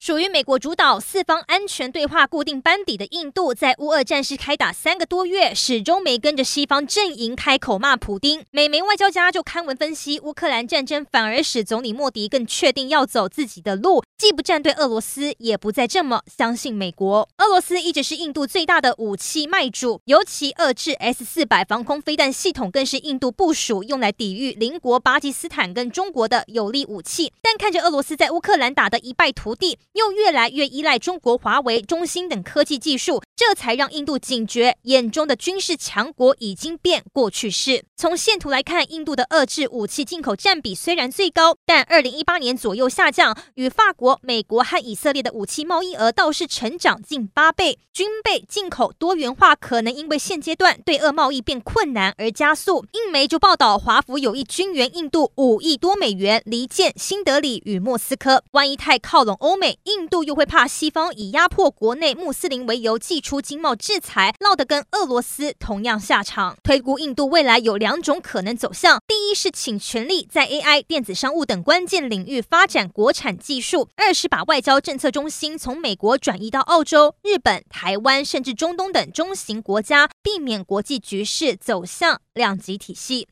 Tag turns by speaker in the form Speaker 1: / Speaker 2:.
Speaker 1: 属于美国主导、四方安全对话固定班底的印度，在乌俄战事开打三个多月，始终没跟着西方阵营开口骂普丁。美媒外交家就刊文分析，乌克兰战争反而使总理莫迪更确定要走自己的路，既不站队俄罗斯，也不再这么相信美国。俄罗斯一直是印度最大的武器卖主，尤其遏制 S 四百防空飞弹系统，更是印度部署用来抵御邻国巴基斯坦跟中国的有力武器。但看着俄罗斯在乌克兰打得一败涂地。又越来越依赖中国华为、中兴等科技技术，这才让印度警觉，眼中的军事强国已经变过去式。从线图来看，印度的遏制武器进口占比虽然最高，但二零一八年左右下降，与法国、美国和以色列的武器贸易额倒是成长近八倍。军备进口多元化可能因为现阶段对俄贸易变困难而加速。印媒就报道，华府有意军援印度五亿多美元，离间新德里与莫斯科。万一太靠拢欧美，印度又会怕西方以压迫国内穆斯林为由祭出经贸制裁，落得跟俄罗斯同样下场。推估印度未来有两种可能走向：一是请全力在 AI、电子商务等关键领域发展国产技术；二是把外交政策中心从美国转移到澳洲、日本、台湾甚至中东等中型国家，避免国际局势走向两极体系。